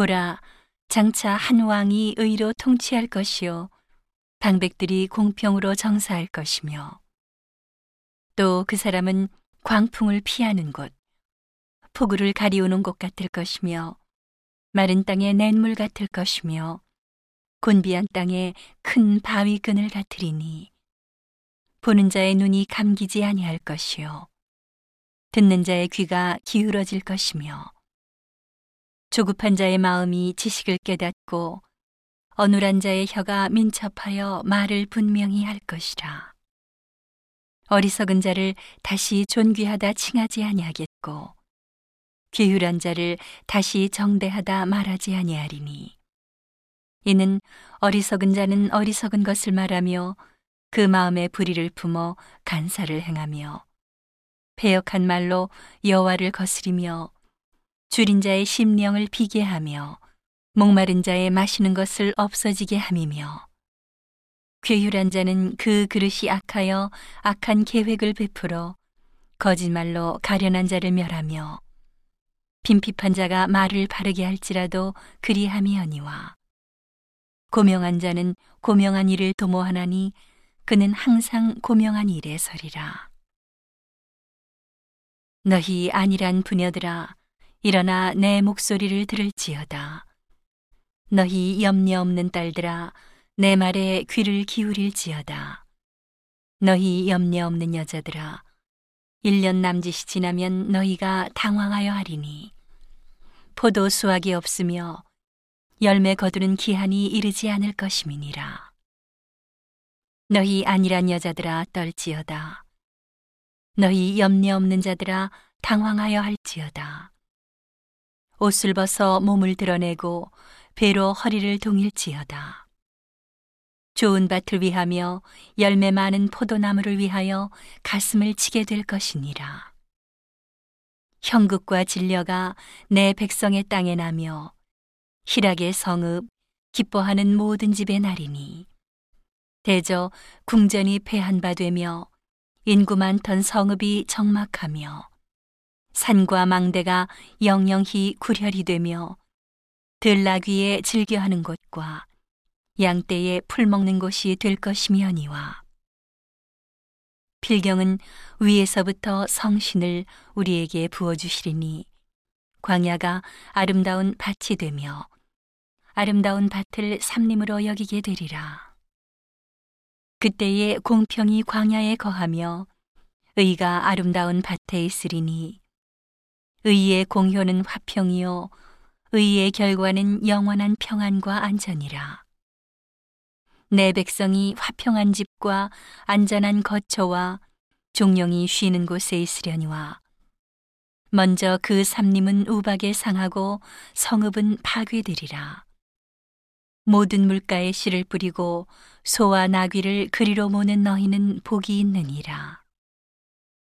보라, 장차 한 왕이 의로 통치할 것이요. 방백들이 공평으로 정사할 것이며. 또 그 사람은 광풍을 피하는 곳, 폭우를 가리우는 곳 같을 것이며, 마른 땅의 냇물 같을 것이며, 곤비한 땅에 큰 바위 끈을 같으리니, 보는 자의 눈이 감기지 아니할 것이요. 듣는 자의 귀가 기울어질 것이며, 조급한 자의 마음이 지식을 깨닫고 어눌한 자의 혀가 민첩하여 말을 분명히 할 것이라. 어리석은 자를 다시 존귀하다 칭하지 아니하겠고 괴율한 자를 다시 정대하다 말하지 아니하리니 이는 어리석은 자는 어리석은 것을 말하며 그 마음에 불의를 품어 간사를 행하며 배역한 말로 여호와를 거스리며 줄인 자의 심령을 비게 하며 목마른 자의 마시는 것을 없어지게 함이며 괴율한 자는 그 그릇이 악하여 악한 계획을 베풀어 거짓말로 가련한 자를 멸하며 빈핍한 자가 말을 바르게 할지라도 그리함이어니와 고명한 자는 고명한 일을 도모하나니 그는 항상 고명한 일에 서리라. 너희 아니란 부녀들아 일어나 내 목소리를 들을지어다. 너희 염려 없는 딸들아, 내 말에 귀를 기울일지어다. 너희 염려 없는 여자들아, 1년 남짓이 지나면 너희가 당황하여 하리니, 포도 수확이 없으며 열매 거두는 기한이 이르지 않을 것임이니라. 너희 아니란 여자들아 떨지어다. 너희 염려 없는 자들아 당황하여 할지어다. 옷을 벗어 몸을 드러내고 배로 허리를 동일지어다. 좋은 밭을 위하며 열매 많은 포도나무를 위하여 가슴을 치게 될 것이니라. 형극과 진려가 내 백성의 땅에 나며 희락의 성읍 기뻐하는 모든 집에 나리니 대저 궁전이 폐한 바 되며 인구 많던 성읍이 적막하며 산과 망대가 영영히 구렬이 되며 들나귀에 즐겨하는 곳과 양떼에 풀 먹는 곳이 될 것이며니와 필경은 위에서부터 성신을 우리에게 부어 주시리니 광야가 아름다운 밭이 되며 아름다운 밭을 삼림으로 여기게 되리라. 그때에 공평이 광야에 거하며 의가 아름다운 밭에 있으리니 의의 공효는 화평이요 의의 결과는 영원한 평안과 안전이라. 내 백성이 화평한 집과 안전한 거처와 종령이 쉬는 곳에 있으려니와 먼저 그 삼림은 우박에 상하고 성읍은 파괴되리라. 모든 물가에 씨를 뿌리고 소와 나귀를 그리로 모는 너희는 복이 있느니라.